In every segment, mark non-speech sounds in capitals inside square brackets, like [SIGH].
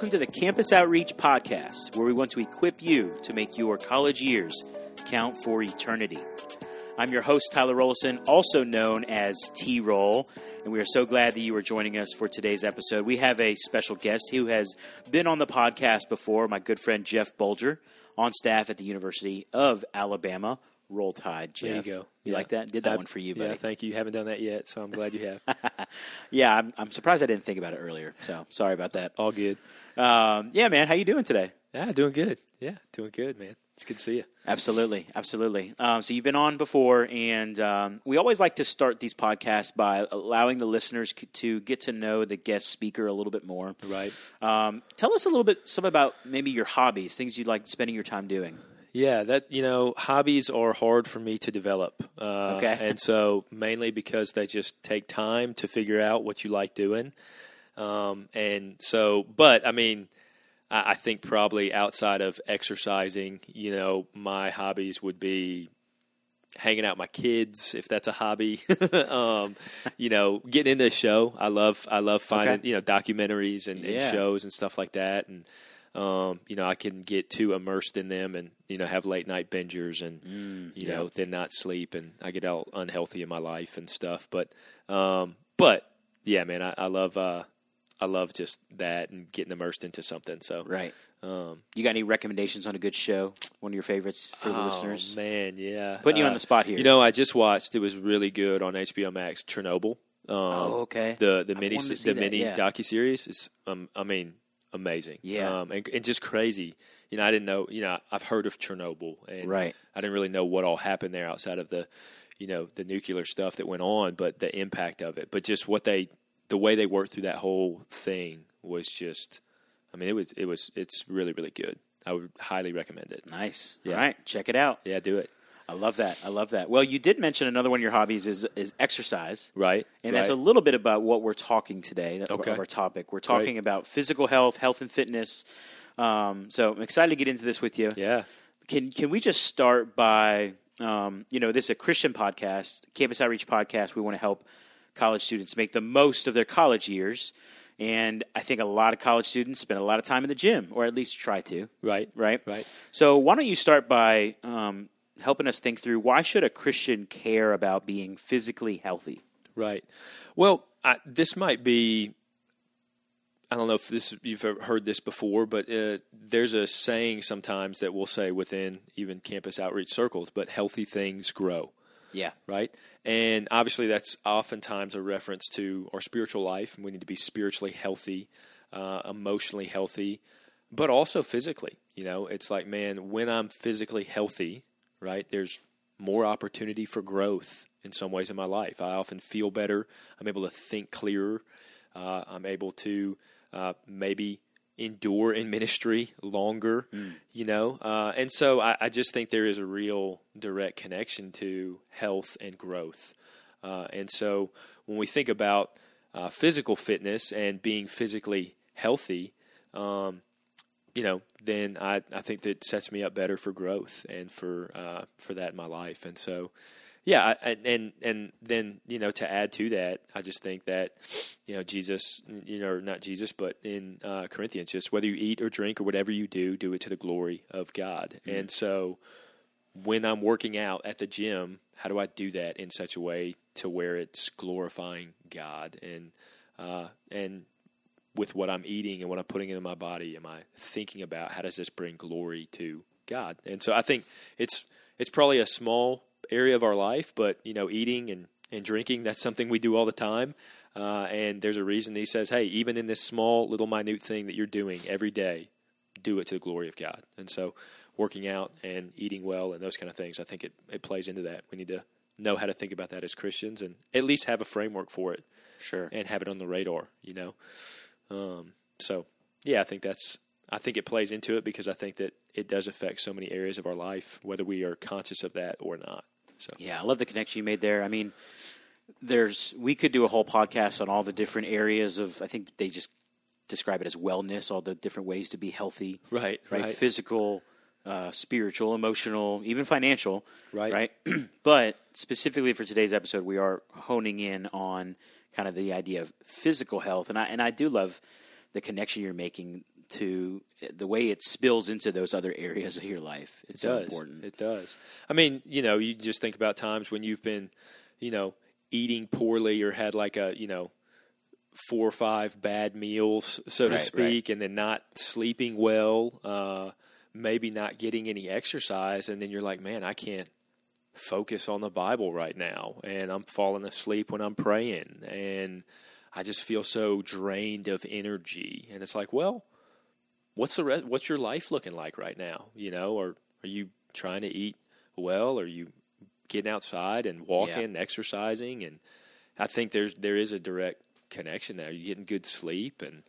Welcome to the Campus Outreach Podcast, where we want to equip you to make your college years count for eternity. I'm your host, Tyler Rollison, also known as T Roll, and we are so glad that you are joining us for today's episode. We have a special guest who has been on the podcast before, my good friend Jeff Bulger, on staff at the University of Alabama. Roll Tide, Jeff. There you go. You Yeah. like that? Did that I- one for you, buddy. Yeah, thank you. You haven't done that yet, so I'm glad you have. [LAUGHS] yeah, I'm, I'm surprised I didn't think about it earlier. So sorry about that. All good. Um, yeah, man, how you doing today? Yeah, doing good. Yeah, doing good, man. It's good to see you. Absolutely, absolutely. Um, so you've been on before, and um, we always like to start these podcasts by allowing the listeners c- to get to know the guest speaker a little bit more. Right. Um, tell us a little bit some about maybe your hobbies, things you'd like spending your time doing. Yeah, that you know, hobbies are hard for me to develop. Uh, Okay. and so mainly because they just take time to figure out what you like doing. Um, and so, but I mean, I, I think probably outside of exercising, you know, my hobbies would be hanging out with my kids if that's a hobby [LAUGHS] um, you know getting into a show i love i love finding Okay. you know documentaries and, and Yeah. shows and stuff like that and um, you know i can get too immersed in them and you know have late night bingers and Mm, you know then not sleep and i get all unhealthy in my life and stuff but um, but yeah man i, I love uh, i love just that and getting immersed into something so Right. um, You got any recommendations on a good show? One of your favorites for the Oh, listeners? man, yeah. Putting you on Uh, the spot here. You know, I just watched. It was really good on HBO Max. Chernobyl. Um, Oh, okay. The the I've mini wanted to see the that, mini yeah. docu series is um I mean amazing. Yeah. Um and, and just crazy. You know, I didn't know. You know, I've heard of Chernobyl, and Right. I didn't really know what all happened there outside of the, you know, the nuclear stuff that went on, but the impact of it. But just what they, the way they worked through that whole thing was just. I mean, it was it was it's really really good. I would highly recommend it. Nice. Yeah. All right, check it out. Yeah, do it. I love that. I love that. Well, you did mention another one of your hobbies is is exercise. Right. And that's a little bit about what we're talking today Okay. of our topic. We're talking about physical health, health and fitness. Um, so I'm excited to get into this with you. yeah. Can can we just start by um, you know this is a Christian podcast, Campus Outreach podcast. We want to help college students make the most of their college years, and I think a lot of college students spend a lot of time in the gym, or at least try to. Right. Right. Right. So why don't you start by um, helping us think through why should a Christian care about being physically healthy? Right. Well, I, this might be. I don't know if this you've heard this before, but uh, there's a saying sometimes that we'll say within even campus outreach circles, but healthy things grow. Yeah. right? And obviously, that's oftentimes a reference to our spiritual life. and We need to be spiritually healthy, uh, emotionally healthy, but also physically. You know, it's like, man, when I'm physically healthy, right, there's more opportunity for growth in some ways in my life. I often feel better. I'm able to think clearer. Uh, I'm able to uh, maybe endure in ministry longer, you know. Uh, and so I, I just think there is a real direct connection to health and growth. Uh, and so when we think about uh, physical fitness and being physically healthy, um, you know, then I, I think that sets me up better for growth and for uh, for that in my life. And so, yeah, I, and and then you know to add to that, I just think that you know Jesus, you know, not Jesus, but in uh, Corinthians, just whether you eat or drink or whatever you do, do it to the glory of God. And so, when I'm working out at the gym, how do I do that in such a way to where it's glorifying God and uh, and with what I'm eating and what I'm putting into my body, am I thinking about how does this bring glory to God? And so I think it's it's probably a small area of our life, but you know, eating and, and drinking that's something we do all the time. Uh, and there's a reason he says, "Hey, even in this small, little, minute thing that you're doing every day, do it to the glory of God." And so, working out and eating well and those kind of things, I think it, it plays into that. We need to know how to think about that as Christians and at least have a framework for it Sure. and have it on the radar, you know. Um, so yeah, I think that's I think it plays into it because I think that it does affect so many areas of our life, whether we are conscious of that or not. So Yeah, I love the connection you made there. I mean, there's we could do a whole podcast on all the different areas of. I think they just describe it as wellness, all the different ways to be healthy. right, right? right, Physical, uh, spiritual, emotional, even financial, Right. Right. [CLEARS THROAT] but specifically for today's episode, we are honing in on kind of the idea of physical health, and I and I do love the connection you're making to the way it spills into those other areas of your life. It's it so does. important. It does. I mean, you know, you just think about times when you've been, you know, eating poorly or had like a, you know, four or five bad meals, so to Right, speak, and then not sleeping well, uh, maybe not getting any exercise, and then you're like, man, I can't focus on the Bible right now, and I'm falling asleep when I'm praying, and I just feel so drained of energy, and it's like, well, what's the re- what's your life looking like right now? You know, or are you trying to eat well? Are you getting outside and walking, and exercising? And I think there's there is a direct connection there. You're getting good sleep, and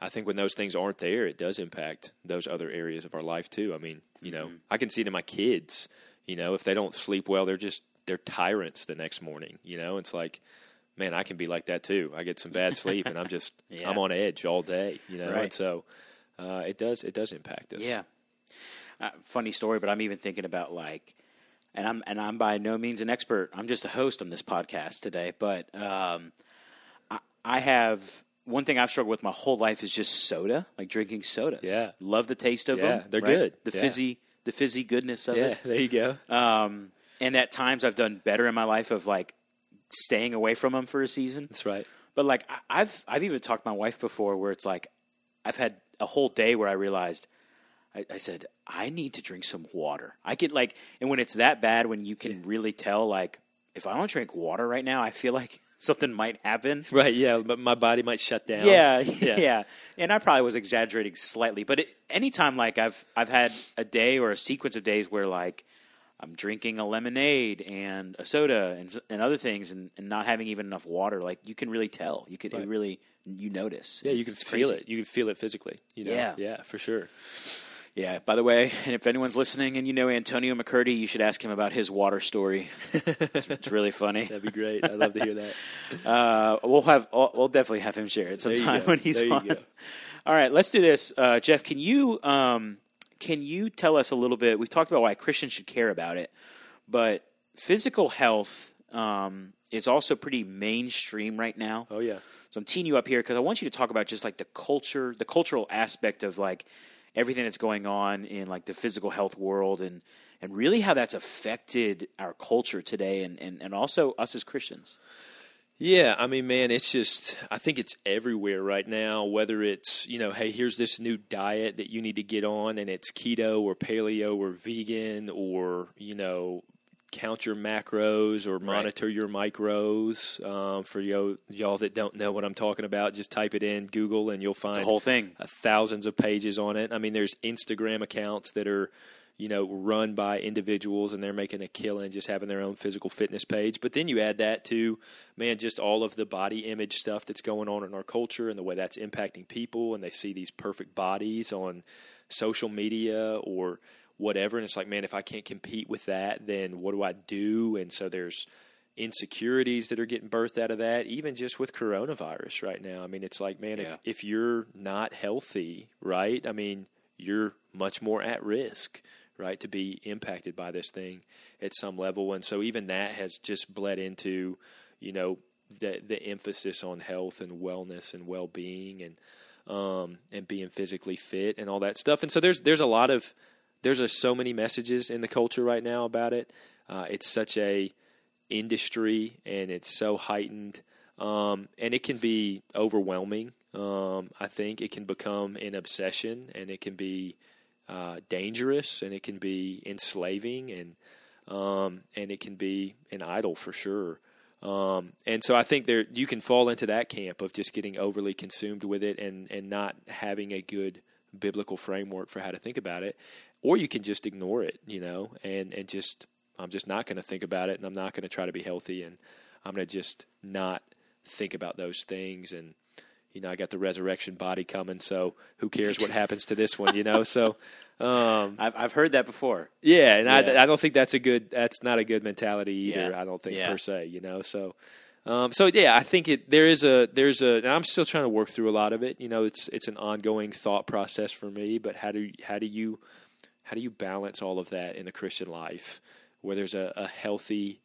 I think when those things aren't there, it does impact those other areas of our life too. I mean, you know, mm-hmm. I can see it in my kids. You know, if they don't sleep well, they're just they're tyrants the next morning. You know, it's like. Man, I can be like that too. I get some bad sleep, and I'm [LAUGHS] just Yeah. I'm on edge all day. You know, Right. and so uh, it does it does impact us. Yeah. Uh, funny story, but I'm even thinking about like, and I'm and I'm by no means an expert. I'm just a host on this podcast today, but um, I, I have one thing I've struggled with my whole life is just soda, like drinking sodas. Yeah. love the taste of them. Yeah, them. they're right? good. The Yeah. fizzy, the fizzy goodness of it. yeah. it. There you go. Um, and at times I've done better in my life of like staying away from them for a season. That's right. But like I- I've I've even talked to my wife before where it's like I've had a whole day where I realized I, I said I need to drink some water. I get like and when it's that bad when you can really tell like if I don't drink water right now I feel like something might happen. [LAUGHS] Right. Yeah. But my body might shut down. Yeah, [LAUGHS] yeah, [LAUGHS] Yeah. And I probably was exaggerating slightly, but it, anytime like I've I've had a day or a sequence of days where like I'm drinking a lemonade and a soda and and other things and, and not having even enough water, like you can really tell. You could Right. really you notice. Yeah. You can feel crazy. it. You can feel it physically. You know? Yeah. Yeah. For sure. Yeah. By the way, and if anyone's listening and you know Antonio McCurdy, you should ask him about his water story. [LAUGHS] it's, it's really funny. That'd be great. I'd love to hear that. [LAUGHS] Uh, we'll have we'll definitely have him share it sometime when he's on. go. [LAUGHS] All right, let's do this. Uh, Jeff, can you um, can you tell us a little bit? We've talked about why Christians should care about it, but physical health um, is also pretty mainstream right now. Oh yeah. So I'm teeing you up here because I want you to talk about just like the culture, the cultural aspect of like everything that's going on in like the physical health world and and really how that's affected our culture today and, and, and also us as Christians. Yeah, I mean, man, it's just, I think it's everywhere right now, whether it's, you know, hey, here's this new diet that you need to get on, and it's keto or paleo or vegan or, you know, count your macros or monitor your micros. Um, for yo, y'all that don't know what I'm talking about, just type it in Google and you'll find a whole thing. uh, thousands of pages on it. I mean, there's Instagram accounts that are, you know, run by individuals and they're making a killing just having their own physical fitness page. But then you add that to, man, just all of the body image stuff that's going on in our culture and the way that's impacting people. And they see these perfect bodies on social media or whatever. And it's like, man, if I can't compete with that, then what do I do? And so there's, insecurities that are getting birthed out of that, even just with coronavirus right now. I mean, it's like, man, Yeah. if, if you're not healthy, right? I mean, you're much more at risk, right, to be impacted by this thing at some level. And so even that has just bled into, you know, the the emphasis on health and wellness and well being and um, and being physically fit and all that stuff. And so there's there's a lot of there's a, so many messages in the culture right now about it. Uh, it's such a industry and it's so heightened. Um, and it can be overwhelming um, i think. It can become an obsession and it can be uh, dangerous and it can be enslaving and um, and it can be an idol for sure. Um, and so I think there you can fall into that camp of just getting overly consumed with it and, and not having a good biblical framework for how to think about it, or you can just ignore it, you know, and and just I'm just not going to think about it, and I'm not going to try to be healthy, and I'm going to just not think about those things, and you know, I got the resurrection body coming, so who cares what happens to this one, you know? So, [LAUGHS] um, I've I've heard that before. yeah, and Yeah. I I don't think that's a good that's not a good mentality either. Yeah. I don't think Yeah. per se, you know. So, um, so yeah, I think it there is a there's a and I'm still trying to work through a lot of it. You know, it's it's an ongoing thought process for me. But how do how do you how do you balance all of that in the Christian life where there's a, a healthy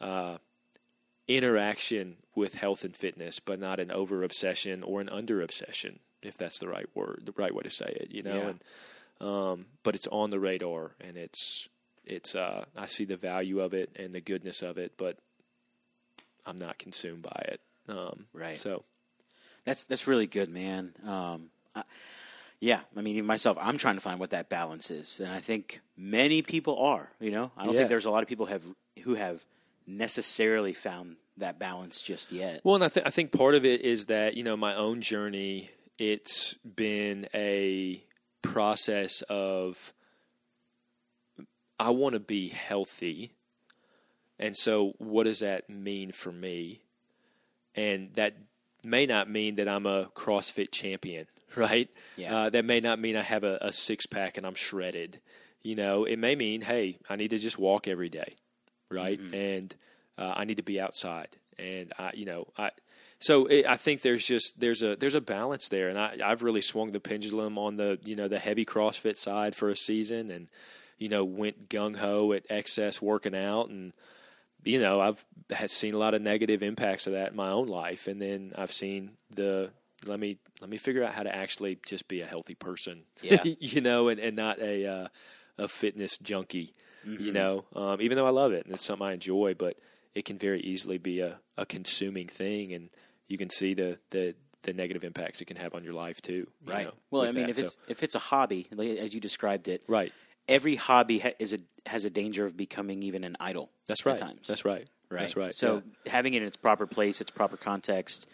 uh, interaction with health and fitness, but not an over obsession or an under obsession? if that's the right word, the right way to say it, you know. Yeah. And um, but it's on the radar, and it's it's uh, I see the value of it and the goodness of it, but I'm not consumed by it. Um, Right. So That's that's really good, man. Um, I, yeah, I mean, even myself, I'm trying to find what that balance is, and I think many people are. You know, I don't Yeah. think there's a lot of people have who have necessarily found that balance just yet. Well, and I, th- I think part of it is that you know my own journey. It's been a process of I want to be healthy, and so what does that mean for me? And that may not mean that I'm a CrossFit champion, [LAUGHS] right? Yeah. Uh, that may not mean I have a, a six pack and I'm shredded. You know, it may mean, hey, I need to just walk every day, right? And uh, I need to be outside, and I, you know, I. So it, I think there's just there's a there's a balance there, and I, I've really swung the pendulum on the you know the heavy CrossFit side for a season, and you know went gung ho at excess working out, and you know I've had seen a lot of negative impacts of that in my own life, and then I've seen the let me let me figure out how to actually just be a healthy person, Yeah. [LAUGHS] you know, and, and not a uh, a fitness junkie, Mm-hmm. you know. Um, even though I love it and it's something I enjoy, but it can very easily be a, a consuming thing, and you can see the, the the negative impacts it can have on your life too. you right. know, well, I mean, that. if So- it's if it's a hobby, as you described it, right, every hobby ha- is a has a danger of becoming even an idol. that's at right. times. That's right. right. That's right. So yeah. having it in its proper place, its proper context,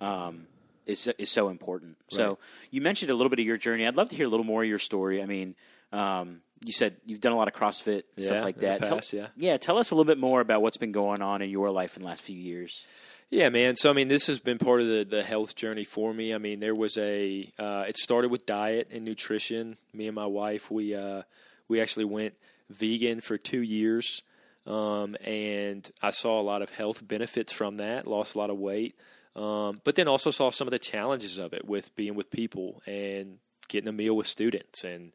um, is is so important. So you mentioned a little bit of your journey. I'd love to hear a little more of your story. I mean, um, you said you've done a lot of CrossFit Yeah, stuff like that. Tell- yeah. yeah. Tell us a little bit more about what's been going on in your life in the last few years. Yeah, man. So I mean, this has been part of the the health journey for me. I mean, there was a uh, it started with diet and nutrition. Me and my wife, we uh, we actually went vegan for two years, um, and I saw a lot of health benefits from that. Lost a lot of weight, um, but then also saw some of the challenges of it with being with people and getting a meal with students. And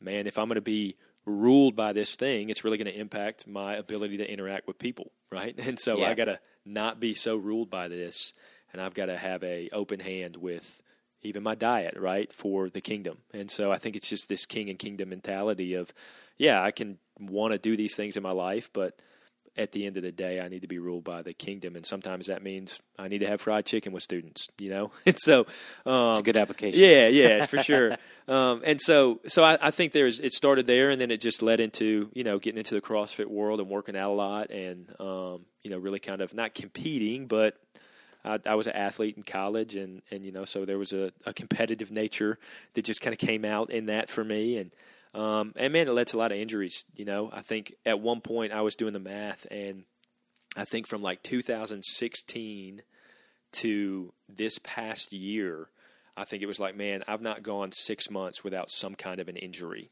man, if I'm going to be ruled by this thing, it's really going to impact my ability to interact with people, [LAUGHS] right? And so Yeah. I got to not be so ruled by this, and I've got to have a open hand with even my diet, right, for the kingdom. And so I think it's just this king and kingdom mentality of, yeah, I can want to do these things in my life, but at the end of the day, I need to be ruled by the kingdom, and sometimes that means I need to have fried chicken with students, you know. [LAUGHS] And so, um, It's a good application. yeah, yeah, for [LAUGHS] sure. Um, and so, so I, I think there's it started there, and then it just led into you know getting into the CrossFit world and working out a lot, and um, you know really kind of not competing, but I, I was an athlete in college, and and you know so there was a, a competitive nature that just kind of came out in that for me, and um, and man, it led to a lot of injuries. You know, I think at one point I was doing the math, and I think from like 2016 to this past year, I think it was like, man, I've not gone six months without some kind of an injury.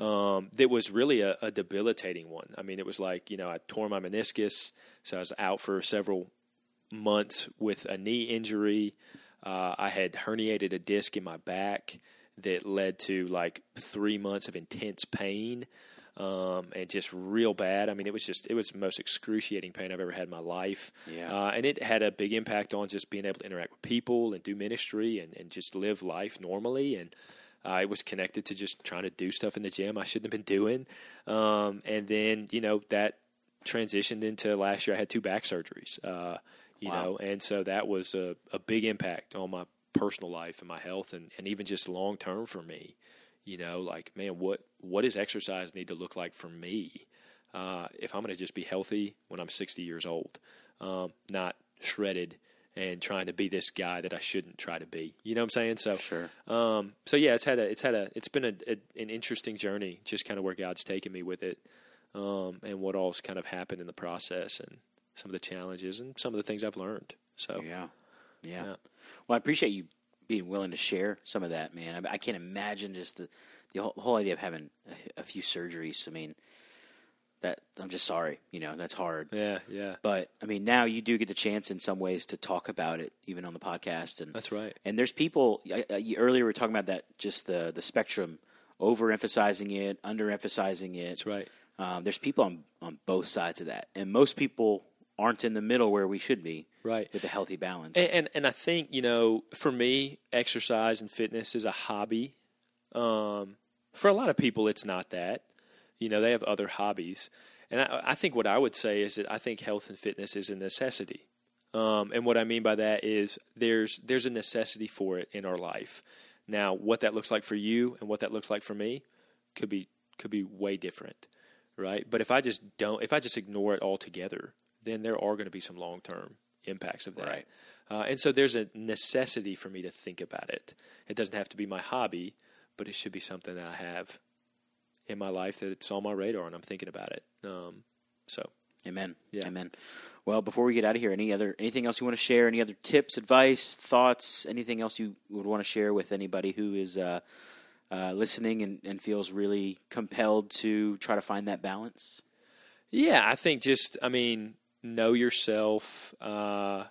Um, that was really a, a debilitating one. I mean, it was like, you know, I tore my meniscus, so I was out for several months with a knee injury. Uh, I had herniated a disc in my back that led to like three months of intense pain um, and just real bad. I mean, it was just it was the most excruciating pain I've ever had in my life. Yeah. Uh, and it had a big impact on just being able to interact with people and do ministry and, and just live life normally. And uh, it was connected to just trying to do stuff in the gym I shouldn't have been doing. Um, and then you know that transitioned into last year. I had two back surgeries. Uh, you Wow. know, and so that was a, a big impact on my personal life and my health, and, and even just long term for me. You know, like man, what what does exercise need to look like for me uh, if I'm going to just be healthy when I'm 60 years old, um, not shredded and trying to be this guy that I shouldn't try to be. You know what I'm saying? So Sure. um, so yeah, it's had a, it's had a, it's been a, a, an interesting journey, just kind of where God's taken me with it, um, and what all's kind of happened in the process, and some of the challenges, and some of the things I've learned. So Yeah. Yeah. Yeah. Well, I appreciate you being willing to share some of that, man. I, I can't imagine just the the whole, whole idea of having a, a few surgeries. I mean, that I'm just sorry. You know, that's hard. yeah, yeah, But I mean, now you do get the chance in some ways to talk about it, even on the podcast. And that's right. and there's people. I, I, earlier we were talking about that, just the the spectrum, overemphasizing it, underemphasizing it. That's right. Um, there's people on on both sides of that, and most people aren't in the middle where we should be. Right. with a healthy balance. And, and and I think you know, for me, exercise and fitness is a hobby. Um, for a lot of people, it's not that. You know, they have other hobbies, and I, I think what I would say is that I think health and fitness is a necessity. Um, and what I mean by that is there's there's a necessity for it in our life. Now, what that looks like for you and what that looks like for me could be could be way different, right? But if I just don't, if I just ignore it altogether, then there are going to be some long term impacts of that. Right. Uh, and so there's a necessity for me to think about it. It doesn't have to be my hobby, but it should be something that I have in my life that it's on my radar and I'm thinking about it. Um, so Amen. Yeah. Amen. Well, before we get out of here, any other anything else you want to share? Any other tips, advice, thoughts? Anything else you would want to share with anybody who is uh, uh, listening and, and feels really compelled to try to find that balance? Yeah, I think just I mean know yourself uh,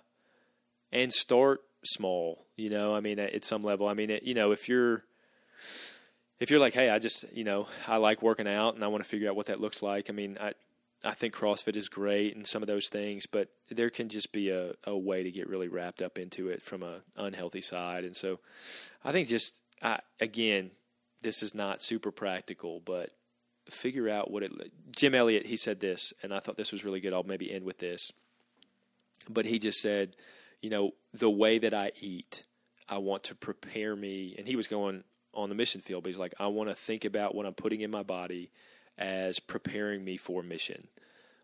and start small. You know, I mean at, at some level. I mean, it, you know, if you're if you're like, hey, I just you know I like working out and I want to figure out what that looks like. I mean, I I think CrossFit is great and some of those things, but there can just be a, a way to get really wrapped up into it from a unhealthy side. And so, I think just I, again, this is not super practical, but figure out what it. Jim Elliot he said this, and I thought this was really good. I'll maybe end with this, but he just said, you know, the way that I eat, I want to prepare me. And he was going on the mission field, but he's like, I want to think about what I'm putting in my body as preparing me for mission.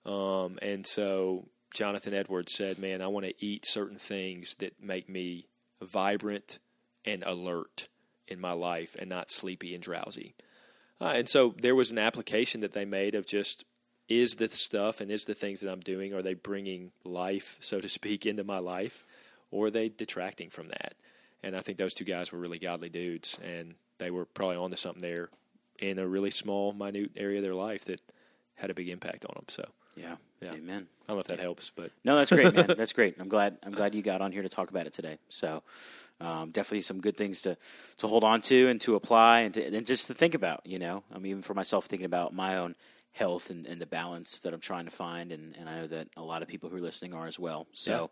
Um, and so Jonathan Edwards said, Man, I want to eat certain things that make me vibrant and alert in my life and not sleepy and drowsy. Uh, and so there was an application that they made of just is the stuff and is the things that I'm doing, are they bringing life, so to speak, into my life, or are they detracting from that? And I think those two guys were really godly dudes, and they were probably onto something there in a really small, minute area of their life that had a big impact on them. So Yeah. Yeah. Amen. I don't know if that helps, but No, that's great, man. [LAUGHS] that's great. I'm glad. I'm glad you got on here to talk about it today. So, um, definitely some good things to to hold on to and to apply and, to, and just to think about. You know, I mean, even for myself, thinking about my own health and, and the balance that I'm trying to find, and, and I know that a lot of people who are listening are as well. So,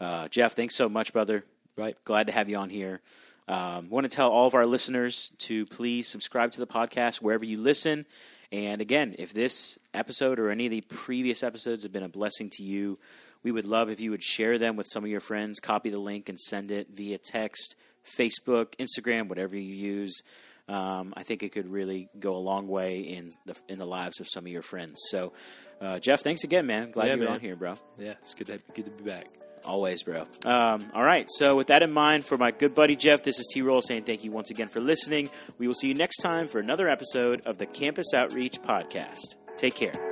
uh, Jeff, thanks so much, brother. right. Glad to have you on here. Um, want to tell all of our listeners to please subscribe to the podcast wherever you listen. And again, if this episode or any of the previous episodes have been a blessing to you, we would love if you would share them with some of your friends, copy the link, and send it via text, Facebook, Instagram, whatever you use. Um, I think it could really go a long way in the in the lives of some of your friends. So, uh, Jeff, thanks again, man. Glad Yeah, you're man. on here, bro. Yeah, it's good to good to be back. Always, bro. Um, all right. So, with that in mind, for my good buddy Jeff, this is T Roll saying thank you once again for listening. We will see you next time for another episode of the Campus Outreach Podcast. Take care.